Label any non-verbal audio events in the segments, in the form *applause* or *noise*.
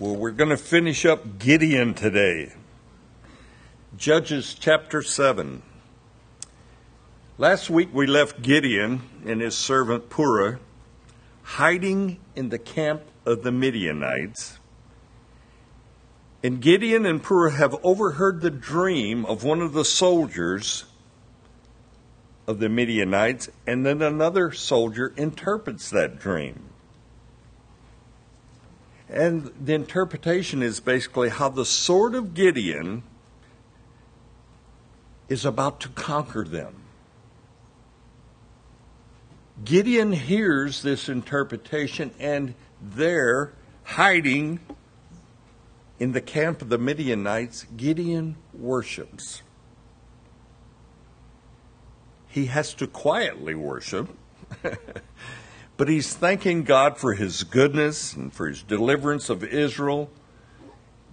Well, we're going to finish up Gideon today. Judges chapter 7. Last week we left Gideon and his servant Purah hiding in the camp of the Midianites. And Gideon and Purah have overheard the dream of one of the soldiers of the Midianites, and then another soldier interprets that dream. And the interpretation is basically how the sword of Gideon is about to conquer them. Gideon hears this interpretation, and there, hiding in the camp of the Midianites, Gideon worships. He has to quietly worship, *laughs* but he's thanking God for his goodness and for his deliverance of Israel,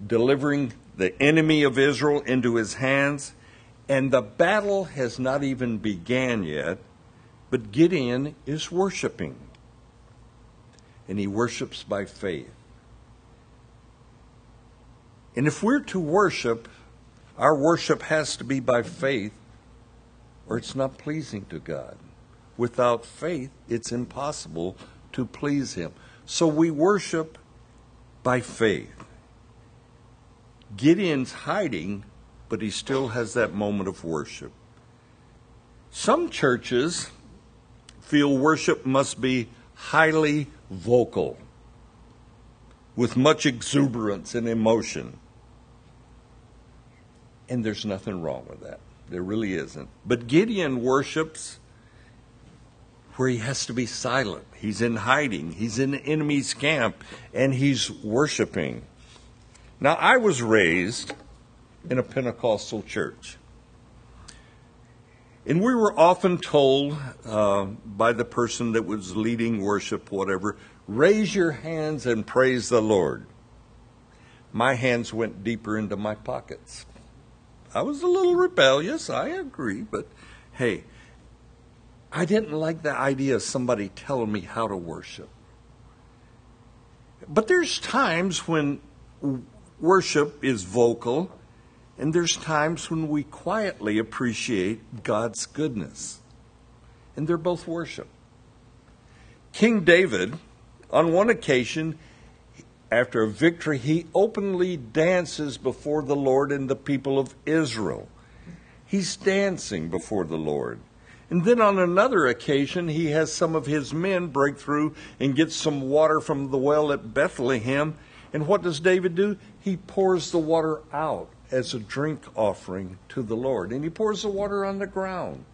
delivering the enemy of Israel into his hands. And the battle has not even began yet, but Gideon is worshiping. And he worships by faith. And if we're to worship, our worship has to be by faith, or it's not pleasing to God. Without faith, it's impossible to please Him. So we worship by faith. Gideon's hiding, but he still has that moment of worship. Some churches feel worship must be highly vocal, with much exuberance and emotion. And there's nothing wrong with that. There really isn't. But Gideon worships where he has to be silent. He's in hiding, he's in the enemy's camp, and he's worshiping. Now, I was raised in a Pentecostal church. And we were often told uh, by the person that was leading worship, whatever, raise your hands and praise the Lord. My hands went deeper into my pockets. I was a little rebellious, I agree, but hey, I didn't like the idea of somebody telling me how to worship. But there's times when worship is vocal, and there's times when we quietly appreciate God's goodness. And they're both worship. King David, on one occasion, after a victory, he openly dances before the Lord and the people of Israel. He's dancing before the Lord. And then on another occasion, he has some of his men break through and get some water from the well at Bethlehem. And what does David do? He pours the water out as a drink offering to the Lord. And he pours the water on the ground.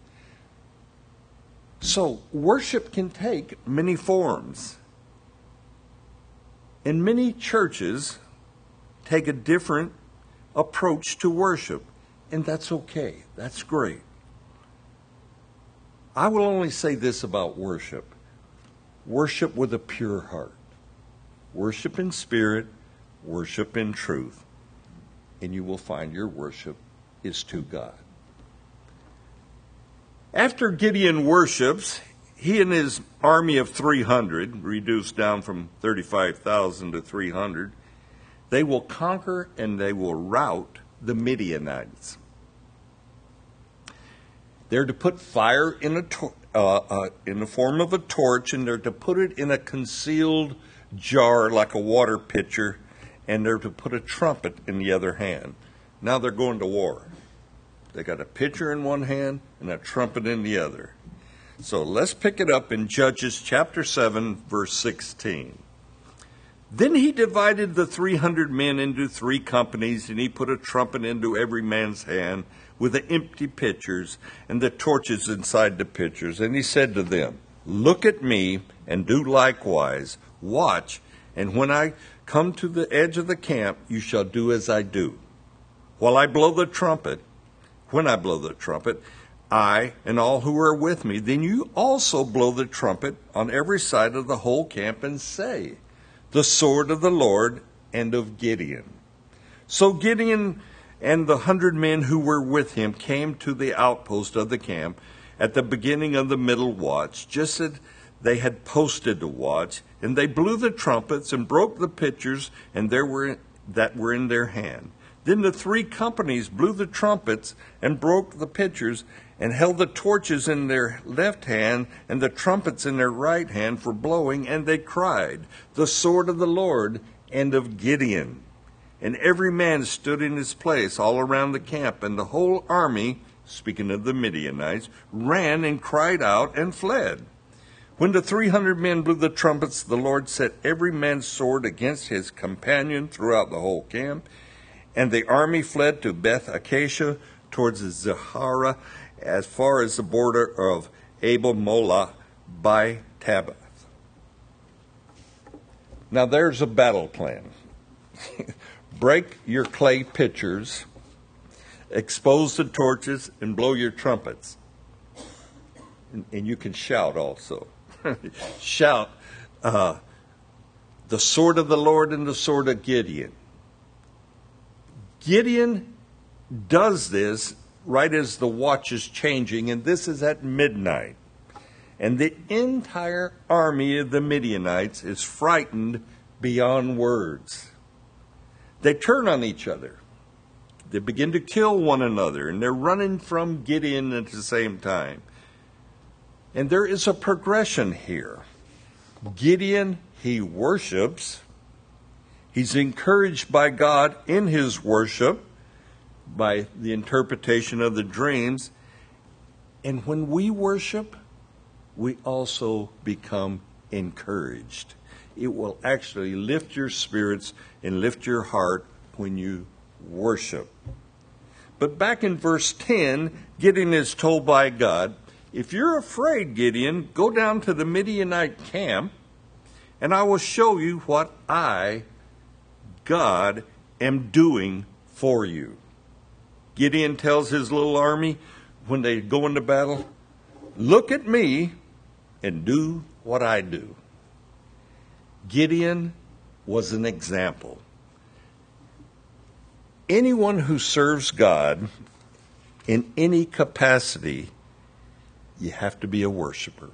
So, worship can take many forms. And many churches take a different approach to worship, and that's okay. That's great. I will only say this about worship worship with a pure heart, worship in spirit, worship in truth, and you will find your worship is to God. After Gideon worships, he and his army of 300, reduced down from 35,000 to 300, they will conquer and they will rout the Midianites. They're to put fire in a to- uh, uh, in the form of a torch, and they're to put it in a concealed jar like a water pitcher, and they're to put a trumpet in the other hand. Now they're going to war. They got a pitcher in one hand and a trumpet in the other. So let's pick it up in Judges chapter 7, verse 16. Then he divided the 300 men into three companies, and he put a trumpet into every man's hand with the empty pitchers and the torches inside the pitchers. And he said to them, Look at me and do likewise. Watch, and when I come to the edge of the camp, you shall do as I do. While I blow the trumpet, when I blow the trumpet, I and all who are with me, then you also blow the trumpet on every side of the whole camp and say, The sword of the Lord and of Gideon. So Gideon and the hundred men who were with him came to the outpost of the camp at the beginning of the middle watch, just as they had posted the watch, And they blew the trumpets and broke the pitchers and there were that were in their hand. Then the three companies blew the trumpets and broke the pitchers and held the torches in their left hand and the trumpets in their right hand for blowing, and they cried, The sword of the Lord and of Gideon. And every man stood in his place all around the camp, and the whole army, speaking of the Midianites, ran and cried out and fled. When the three hundred men blew the trumpets, the Lord set every man's sword against his companion throughout the whole camp, and the army fled to Beth Acacia towards Zererah as far as the border of Abel Meholah by Tabbath. Now there's a battle plan. *laughs* Break your clay pitchers, expose the torches, and blow your trumpets. And, and you can shout also. *laughs* shout uh, the sword of the Lord and the sword of Gideon. Gideon does this right as the watch is changing, and this is at midnight. And the entire army of the Midianites is frightened beyond words. They turn on each other. They begin to kill one another, and they're running from Gideon at the same time. And there is a progression here. Gideon, he worships. He's encouraged by God in his worship by the interpretation of the dreams. And when we worship, we also become encouraged. It will actually lift your spirits and lift your heart when you worship. But back in verse 10, Gideon is told by God, If you're afraid, Gideon, go down to the Midianite camp, and I will show you what I, God, am doing for you. Gideon tells his little army when they go into battle, Look at me and do what I do. Gideon was an example. Anyone who serves God in any capacity, you have to be a worshiper.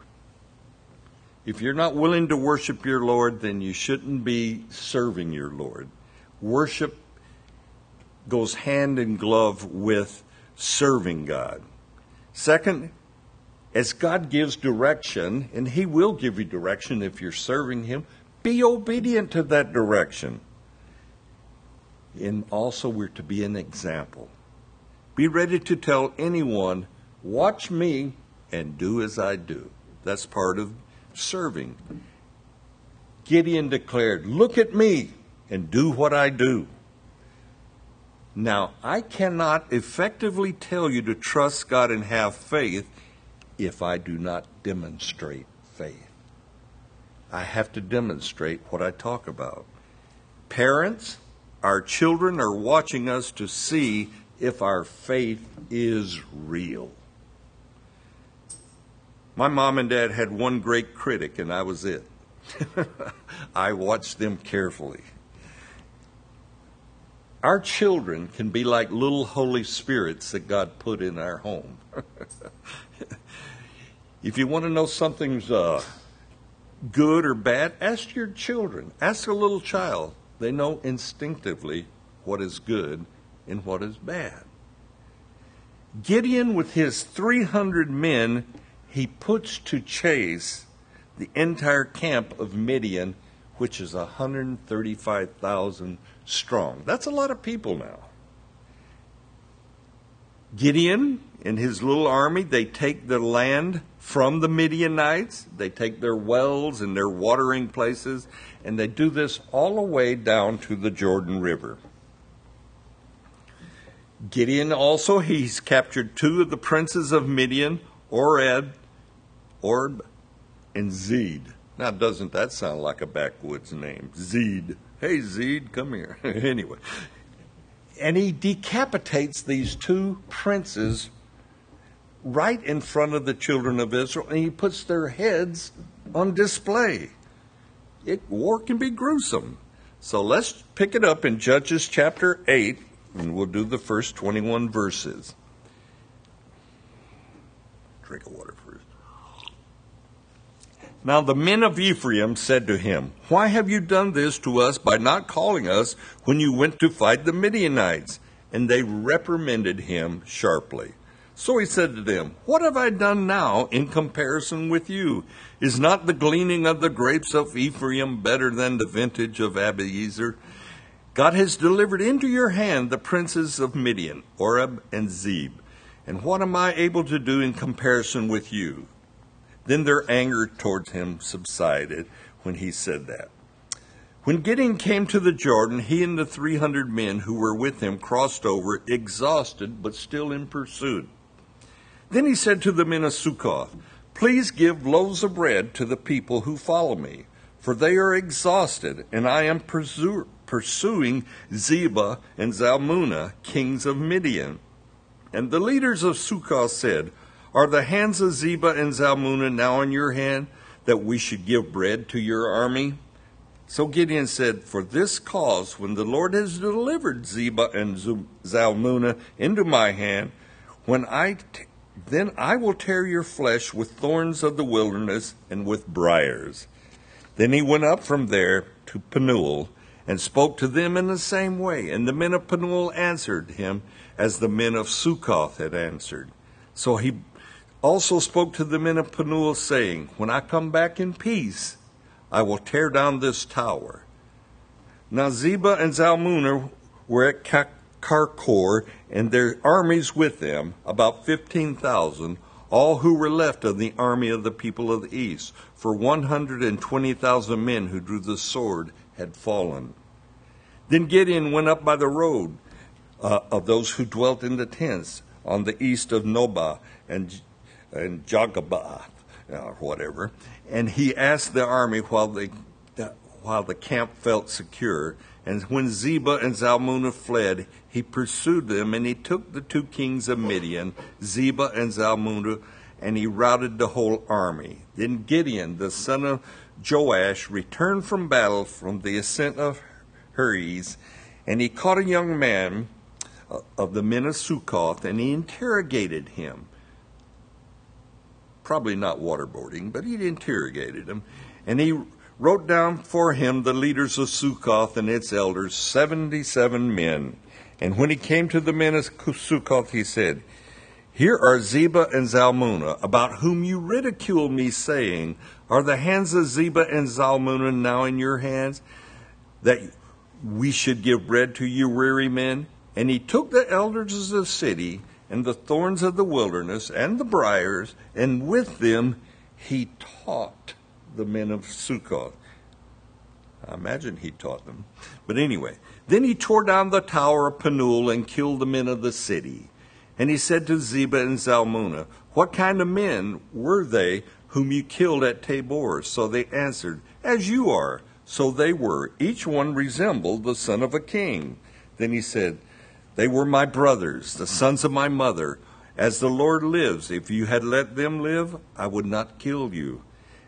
If you're not willing to worship your Lord, then you shouldn't be serving your Lord. Worship goes hand in glove with serving God. Second, as God gives direction, and He will give you direction if you're serving Him, be obedient to that direction. And also, we're to be an example. Be ready to tell anyone, watch me and do as I do. That's part of serving. Gideon declared, Look at me and do what I do. Now, I cannot effectively tell you to trust God and have faith if I do not demonstrate faith. I have to demonstrate what I talk about. Parents, our children are watching us to see if our faith is real. My mom and dad had one great critic, and I was it. *laughs* I watched them carefully. Our children can be like little Holy Spirits that God put in our home. *laughs* if you want to know something's uh, good or bad, ask your children. Ask a little child. They know instinctively what is good and what is bad. Gideon, with his 300 men, he puts to chase the entire camp of Midian, which is 135,000 strong. That's a lot of people now. Gideon and his little army, they take the land from the Midianites, they take their wells and their watering places, and they do this all the way down to the Jordan River. Gideon also, he's captured two of the princes of Midian, Oreb, Orb, and Zed. Now, doesn't that sound like a backwoods name? Zed. Hey, Zed, come here. *laughs* anyway. And he decapitates these two princes right in front of the children of Israel, and he puts their heads on display. It, war can be gruesome. So let's pick it up in Judges chapter 8, and we'll do the first 21 verses. Drink of water. Now the men of Ephraim said to him, Why have you done this to us by not calling us when you went to fight the Midianites? And they reprimanded him sharply. So he said to them, What have I done now in comparison with you? Is not the gleaning of the grapes of Ephraim better than the vintage of Abiezer? God has delivered into your hand the princes of Midian, Oreb and Zeb. And what am I able to do in comparison with you? Then their anger towards him subsided when he said that. When Gideon came to the Jordan, he and the 300 men who were with him crossed over, exhausted but still in pursuit. Then he said to the men of Succoth, Please give loaves of bread to the people who follow me, for they are exhausted, and I am pursu- pursuing Zebah and Zalmunna, kings of Midian. And the leaders of Succoth said, are the hands of Zebah and Zalmunna now in your hand that we should give bread to your army? So Gideon said, For this cause, when the Lord has delivered Zebah and Zalmunna into my hand, when I t- then I will tear your flesh with thorns of the wilderness and with briars. Then he went up from there to Penuel and spoke to them in the same way. And the men of Penuel answered him as the men of Succoth had answered. So he also spoke to the men of Penuel, saying, When I come back in peace, I will tear down this tower. Now Zebah and Zalmunna were at Karkor, and their armies with them, about fifteen thousand, all who were left of the army of the people of the east, for one hundred and twenty thousand men who drew the sword had fallen. Then Gideon went up by the road uh, of those who dwelt in the tents on the east of Nobah, and and Jagabath or whatever, and he asked the army while they while the camp felt secure. And when Zebah and Zalmunna fled, he pursued them, and he took the two kings of Midian, Zebah and Zalmunna, and he routed the whole army. Then Gideon, the son of Joash, returned from battle from the ascent of Heres, and he caught a young man uh, of the men of Succoth, and he interrogated him probably not waterboarding, but he interrogated him. And he wrote down for him the leaders of Succoth and its elders, 77 men. And when he came to the men of Succoth, he said, Here are Zebah and Zalmunna, about whom you ridicule me, saying, Are the hands of Zebah and Zalmunna now in your hands, that we should give bread to you weary men? And he took the elders of the city and the thorns of the wilderness and the briars, and with them he taught the men of Succoth. I imagine he taught them. But anyway, then he tore down the tower of Penuel and killed the men of the city. And he said to Zebah and Zalmunna, What kind of men were they whom you killed at Tabor? So they answered, As you are. So they were. Each one resembled the son of a king. Then he said, they were my brothers, the sons of my mother. As the Lord lives, if you had let them live, I would not kill you.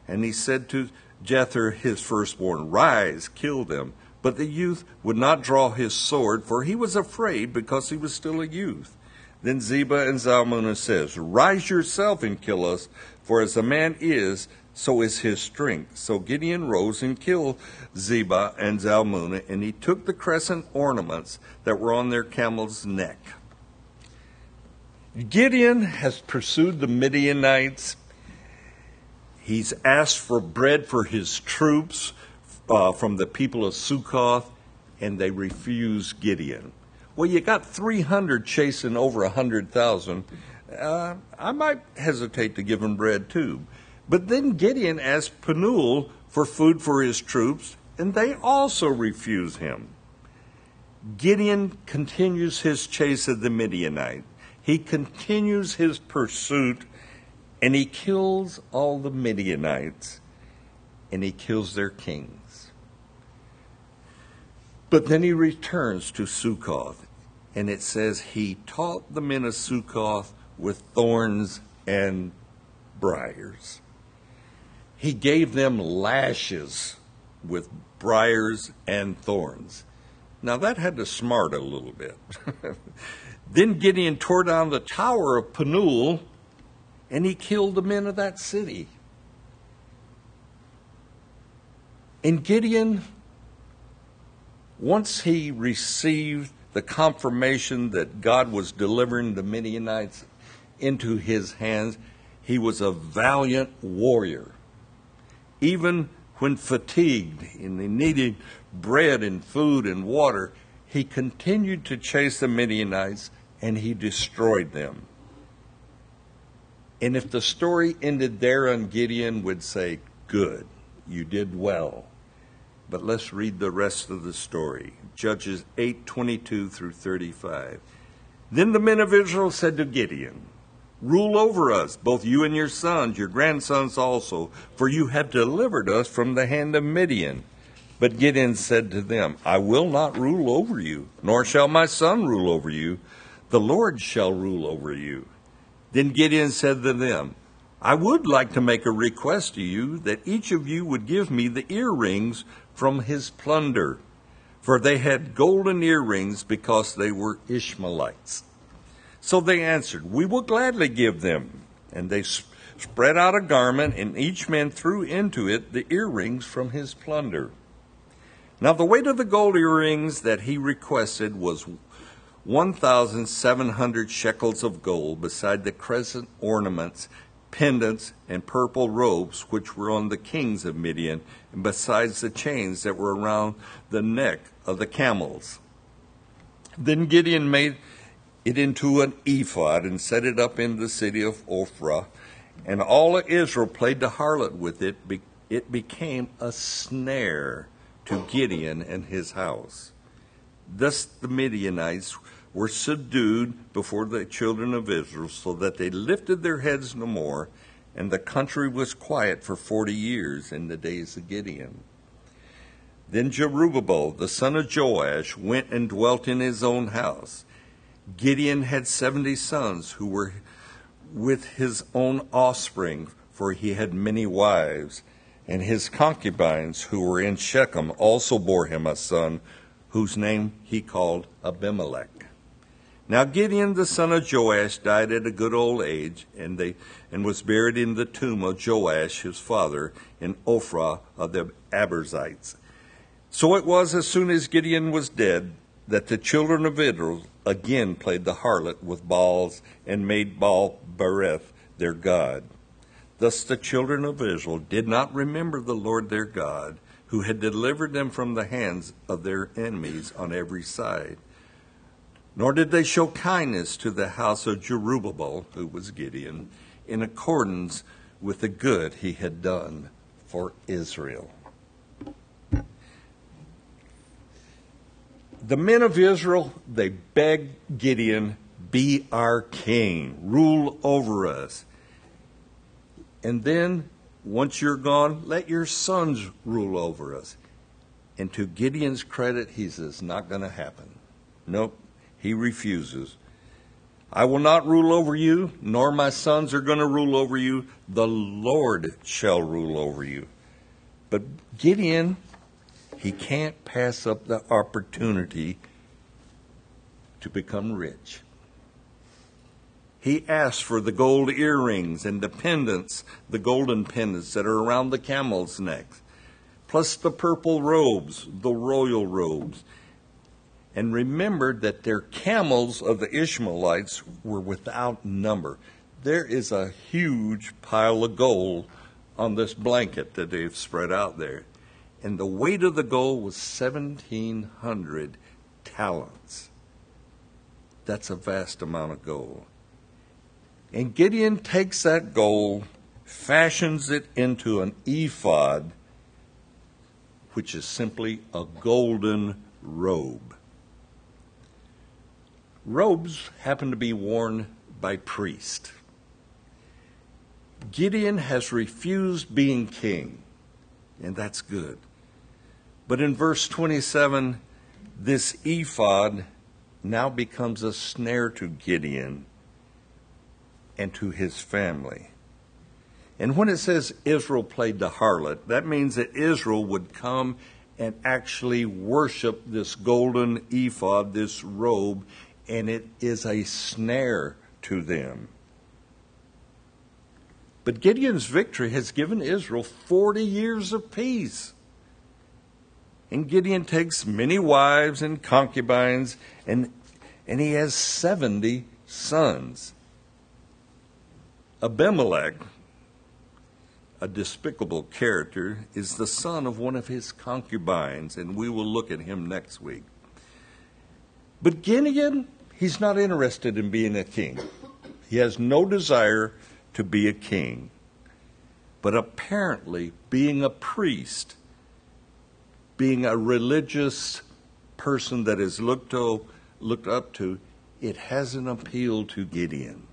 And he said to Jether, his firstborn, Rise, kill them. But the youth would not draw his sword, for he was afraid because he was still a youth. Then Zebah and Zalmunna says, Rise yourself and kill us, for as a man is, so is his strength. So Gideon rose and killed Zebah and Zalmunna, and he took the crescent ornaments that were on their camel's neck. Gideon has pursued the Midianites. He's asked for bread for his troops uh, from the people of Sukkoth, and they refuse Gideon. Well, you got 300 chasing over 100,000. Uh, I might hesitate to give him bread too. But then Gideon asked Penuel for food for his troops, and they also refuse him. Gideon continues his chase of the Midianite. He continues his pursuit, and he kills all the Midianites, and he kills their kings. But then he returns to Sukkoth, and it says he taught the men of Sukkoth with thorns and briars. He gave them lashes with briars and thorns. Now that had to smart a little bit. *laughs* then Gideon tore down the tower of Penuel and he killed the men of that city. And Gideon, once he received the confirmation that God was delivering the Midianites into his hands, he was a valiant warrior. Even when fatigued and he needed bread and food and water, he continued to chase the Midianites and he destroyed them. And if the story ended there on Gideon would say, Good, you did well. But let's read the rest of the story. Judges 8:22 through 35. Then the men of Israel said to Gideon, Rule over us, both you and your sons, your grandsons also, for you have delivered us from the hand of Midian. But Gideon said to them, I will not rule over you, nor shall my son rule over you. The Lord shall rule over you. Then Gideon said to them, I would like to make a request to you that each of you would give me the earrings from his plunder. For they had golden earrings because they were Ishmaelites. So they answered, We will gladly give them. And they spread out a garment, and each man threw into it the earrings from his plunder. Now the weight of the gold earrings that he requested was 1,700 shekels of gold, beside the crescent ornaments, pendants, and purple robes which were on the kings of Midian, and besides the chains that were around the neck of the camels. Then Gideon made it into an ephod and set it up in the city of Ophrah, and all of Israel played the harlot with it. It became a snare to Gideon and his house. Thus the Midianites were subdued before the children of Israel, so that they lifted their heads no more, and the country was quiet for forty years in the days of Gideon. Then Jerubbaal, the son of Joash, went and dwelt in his own house. Gideon had seventy sons who were with his own offspring, for he had many wives, and his concubines who were in Shechem also bore him a son, whose name he called Abimelech. Now Gideon the son of Joash died at a good old age, and they and was buried in the tomb of Joash his father in Ophrah of the Abiezrites. So it was as soon as Gideon was dead that the children of Israel again played the harlot with Baals and made Baal Berith their god. Thus the children of Israel did not remember the Lord their God, who had delivered them from the hands of their enemies on every side nor did they show kindness to the house of Jerubbaal, who was Gideon, in accordance with the good he had done for Israel. The men of Israel, they begged Gideon, be our king, rule over us. And then, once you're gone, let your sons rule over us. And to Gideon's credit, he says, not going to happen. Nope, he refuses. I will not rule over you, nor my sons are going to rule over you. The Lord shall rule over you. But Gideon, he can't pass up the opportunity to become rich. He asks for the gold earrings and the pendants, the golden pendants that are around the camel's necks, plus the purple robes, the royal robes and remembered that their camels of the Ishmaelites were without number. There is a huge pile of gold on this blanket that they've spread out there. And the weight of the gold was 1,700 talents. That's a vast amount of gold. And Gideon takes that gold, fashions it into an ephod, which is simply a golden robe. Robes happen to be worn by priests. Gideon has refused being king, and that's good. But in verse 27, this ephod now becomes a snare to Gideon and to his family. And when it says Israel played the harlot, that means that Israel would come and actually worship this golden ephod, this robe, and it is a snare to them. But Gideon's victory has given Israel 40 years of peace. And Gideon takes many wives and concubines, and, and he has 70 sons. Abimelech, a despicable character, is the son of one of his concubines, and we will look at him next week. But Gideon, he's not interested in being a king. He has no desire to be a king. But apparently, being a priest, being a religious person that is looked, to, looked up to, it has an appeal to Gideon.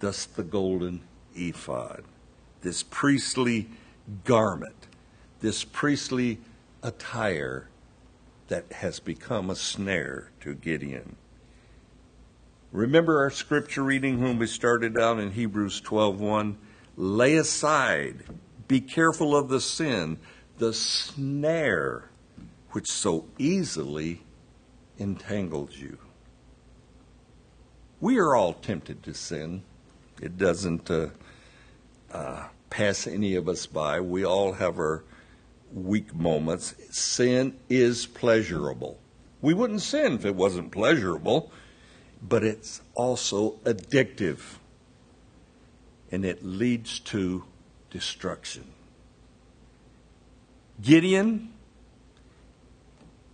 Thus, the golden ephod, this priestly garment, this priestly attire that has become a snare to Gideon. Remember our scripture reading when we started out in Hebrews 12:1, lay aside, be careful of the sin, the snare which so easily entangles you. We are all tempted to sin. It doesn't uh, uh, pass any of us by. We all have our weak moments. Sin is pleasurable. We wouldn't sin if it wasn't pleasurable, but it's also addictive and it leads to destruction. Gideon,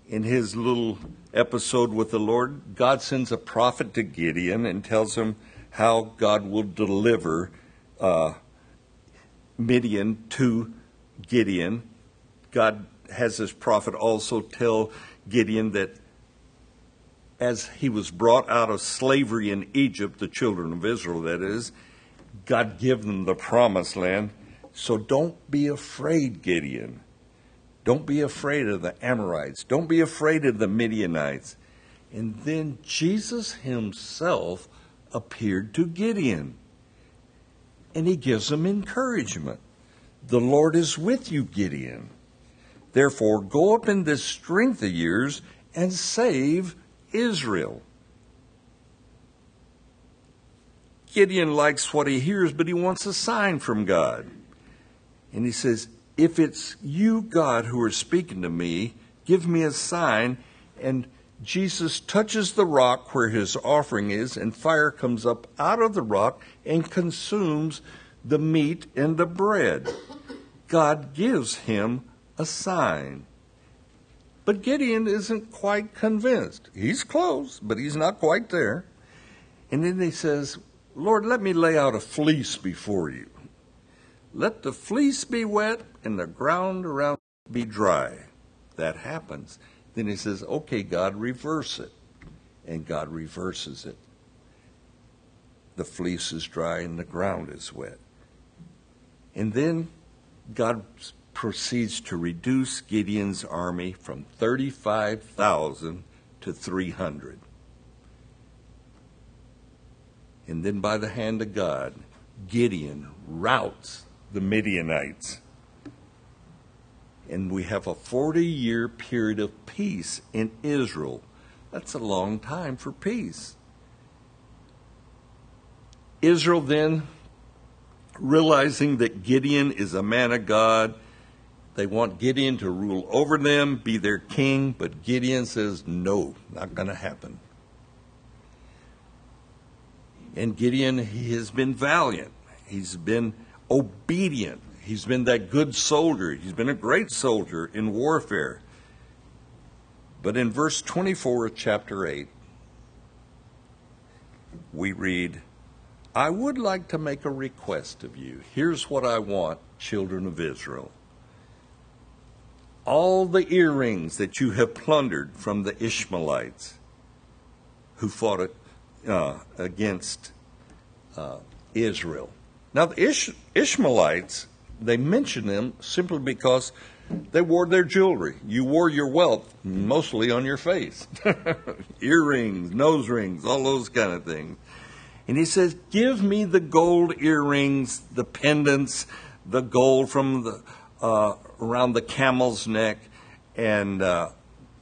in his little episode with the Lord, God sends a prophet to Gideon and tells him how God will deliver uh, Midian to Gideon. God has this prophet also tell Gideon that as he was brought out of slavery in Egypt, the children of Israel, that is, God give them the promised land. So don't be afraid, Gideon. Don't be afraid of the Amorites. Don't be afraid of the Midianites. And then Jesus himself appeared to Gideon. And he gives him encouragement. The Lord is with you, Gideon. Therefore, go up in this strength of yours and save Israel. Gideon likes what he hears, but he wants a sign from God. And he says, If it's you, God, who are speaking to me, give me a sign. And Jesus touches the rock where his offering is, and fire comes up out of the rock and consumes the meat and the bread. God gives him a sign. But Gideon isn't quite convinced. He's close, but he's not quite there. And then he says, Lord, let me lay out a fleece before you. Let the fleece be wet and the ground around be dry. That happens. Then he says, Okay, God, reverse it. And God reverses it. The fleece is dry and the ground is wet. And then God proceeds to reduce Gideon's army from 35,000 to 300. And then by the hand of God, Gideon routs the Midianites. And we have a 40 year period of peace in Israel. That's a long time for peace. Israel then, realizing that Gideon is a man of God, they want Gideon to rule over them, be their king, but Gideon says, no, not going to happen. And Gideon, he has been valiant. He's been obedient. He's been that good soldier. He's been a great soldier in warfare. But in verse 24 of chapter 8, we read, I would like to make a request of you. Here's what I want, children of Israel. All the earrings that you have plundered from the Ishmaelites who fought uh, against uh, Israel. Now, the Ish- Ishmaelites, they mention them simply because they wore their jewelry. You wore your wealth mostly on your face *laughs* earrings, nose rings, all those kind of things. And he says, Give me the gold earrings, the pendants, the gold from the uh, around the camel's neck, and uh,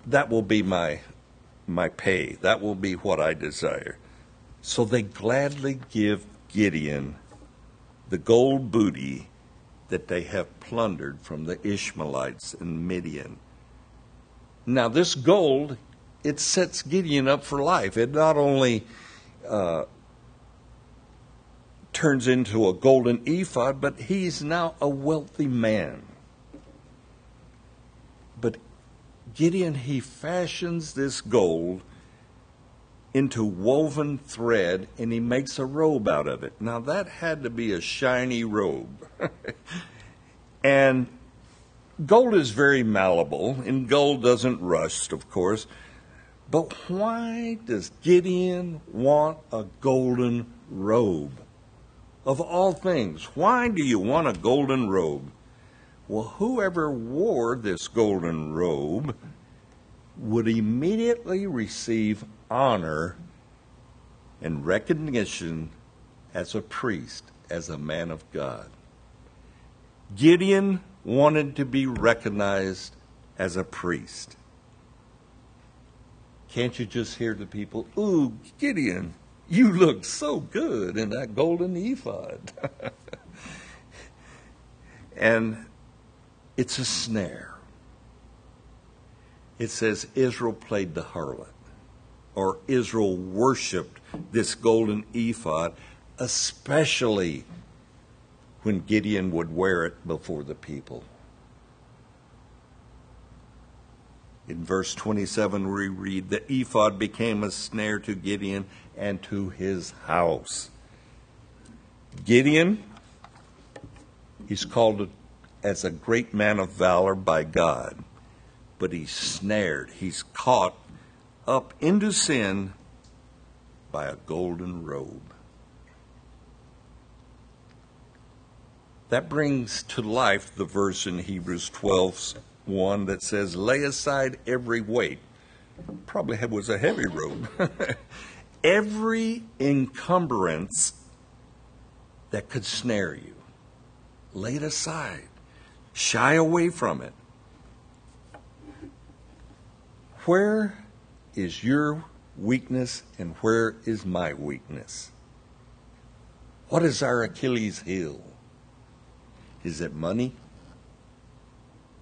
that will be my my pay. That will be what I desire. So they gladly give Gideon the gold booty that they have plundered from the Ishmaelites in Midian. Now, this gold, it sets Gideon up for life. It not only uh, turns into a golden ephod, but he's now a wealthy man. But Gideon, he fashions this gold into woven thread and he makes a robe out of it. Now, that had to be a shiny robe. *laughs* and gold is very malleable, and gold doesn't rust, of course. But why does Gideon want a golden robe? Of all things, why do you want a golden robe? Well, whoever wore this golden robe would immediately receive honor and recognition as a priest, as a man of God. Gideon wanted to be recognized as a priest. Can't you just hear the people, Ooh, Gideon, you look so good in that golden ephod? *laughs* and it's a snare. It says Israel played the harlot, or Israel worshiped this golden ephod, especially when Gideon would wear it before the people. In verse 27, we read, The ephod became a snare to Gideon and to his house. Gideon, he's called as a great man of valor by God, but he's snared, he's caught up into sin by a golden robe. That brings to life the verse in Hebrews 12 1 that says, Lay aside every weight. Probably was a heavy robe. *laughs* every encumbrance that could snare you. Lay it aside. Shy away from it. Where is your weakness and where is my weakness? What is our Achilles heel? Is it money?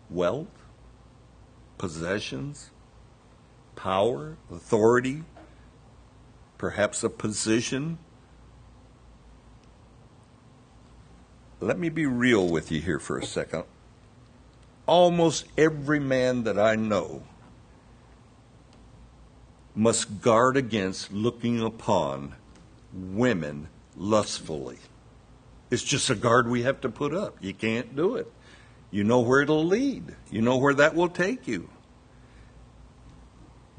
Wealth? Possessions? Power? Authority? Perhaps a position? Let me be real with you here for a second. Almost every man that I know must guard against looking upon women lustfully. It's just a guard we have to put up. You can't do it. You know where it'll lead, you know where that will take you.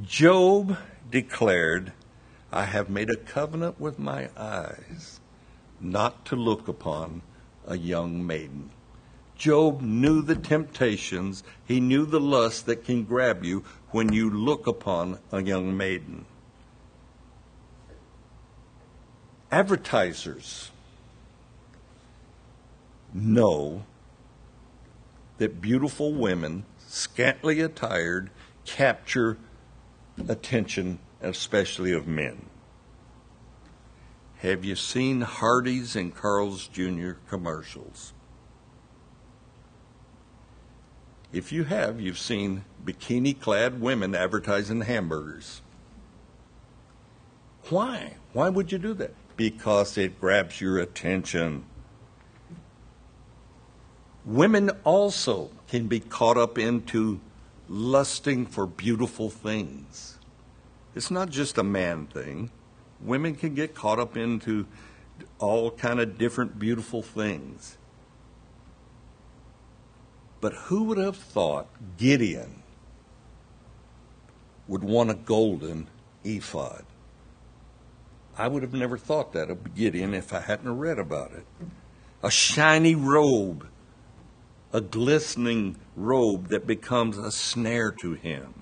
Job declared, I have made a covenant with my eyes not to look upon a young maiden. Job knew the temptations, he knew the lust that can grab you when you look upon a young maiden. Advertisers know that beautiful women, scantily attired, capture attention, especially of men. Have you seen Hardee's and Carl's Jr. commercials? If you have, you've seen bikini clad women advertising hamburgers. Why? Why would you do that? Because it grabs your attention. Women also can be caught up into lusting for beautiful things. It's not just a man thing. Women can get caught up into all kind of different beautiful things. But who would have thought Gideon would want a golden ephod? I would have never thought that of Gideon if I hadn't read about it. A shiny robe a glistening robe that becomes a snare to him.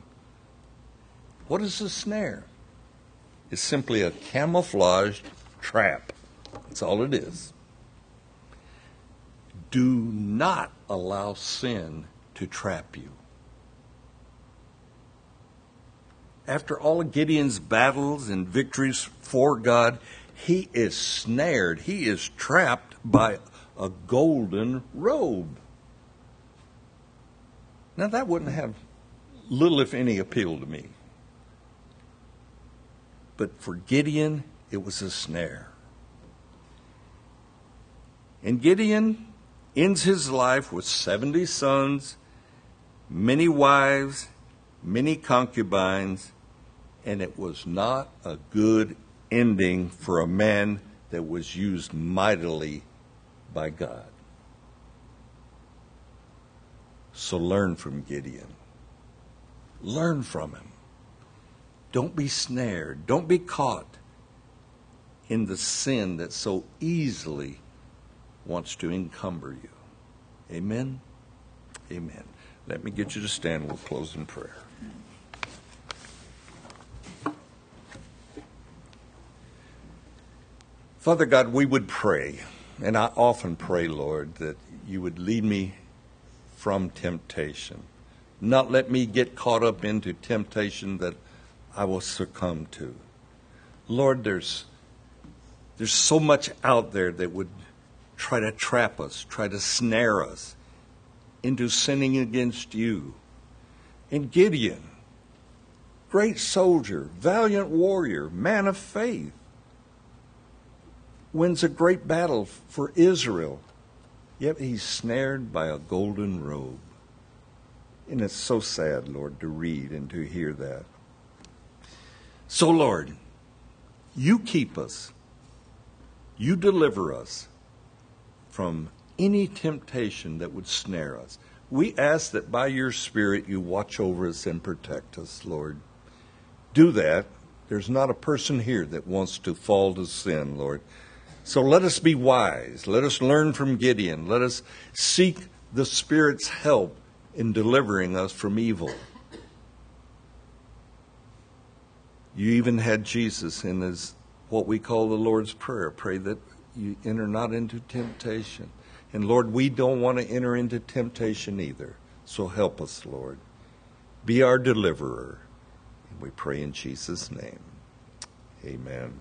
What is a snare? It's simply a camouflaged trap. That's all it is. Do not allow sin to trap you. After all of Gideon's battles and victories for God, he is snared, he is trapped by a golden robe. Now, that wouldn't have little, if any, appeal to me. But for Gideon, it was a snare. And Gideon ends his life with 70 sons, many wives, many concubines, and it was not a good ending for a man that was used mightily by God. So learn from Gideon. Learn from him. Don't be snared. Don't be caught in the sin that so easily wants to encumber you. Amen? Amen. Let me get you to stand. We'll close in prayer. Father God, we would pray, and I often pray, Lord, that you would lead me from temptation. Not let me get caught up into temptation that I will succumb to. Lord, there's there's so much out there that would try to trap us, try to snare us into sinning against you. And Gideon, great soldier, valiant warrior, man of faith, wins a great battle for Israel, yet he's snared by a golden robe. And it's so sad, Lord, to read and to hear that. So, Lord, you keep us, you deliver us from any temptation that would snare us. We ask that by your Spirit you watch over us and protect us, Lord. Do that. There's not a person here that wants to fall to sin, Lord. So let us be wise. Let us learn from Gideon. Let us seek the Spirit's help in delivering us from evil. You even had Jesus in his what we call the Lord's Prayer. Pray that you enter not into temptation. And Lord, we don't want to enter into temptation either. So help us, Lord. Be our deliverer. And we pray in Jesus' name. Amen.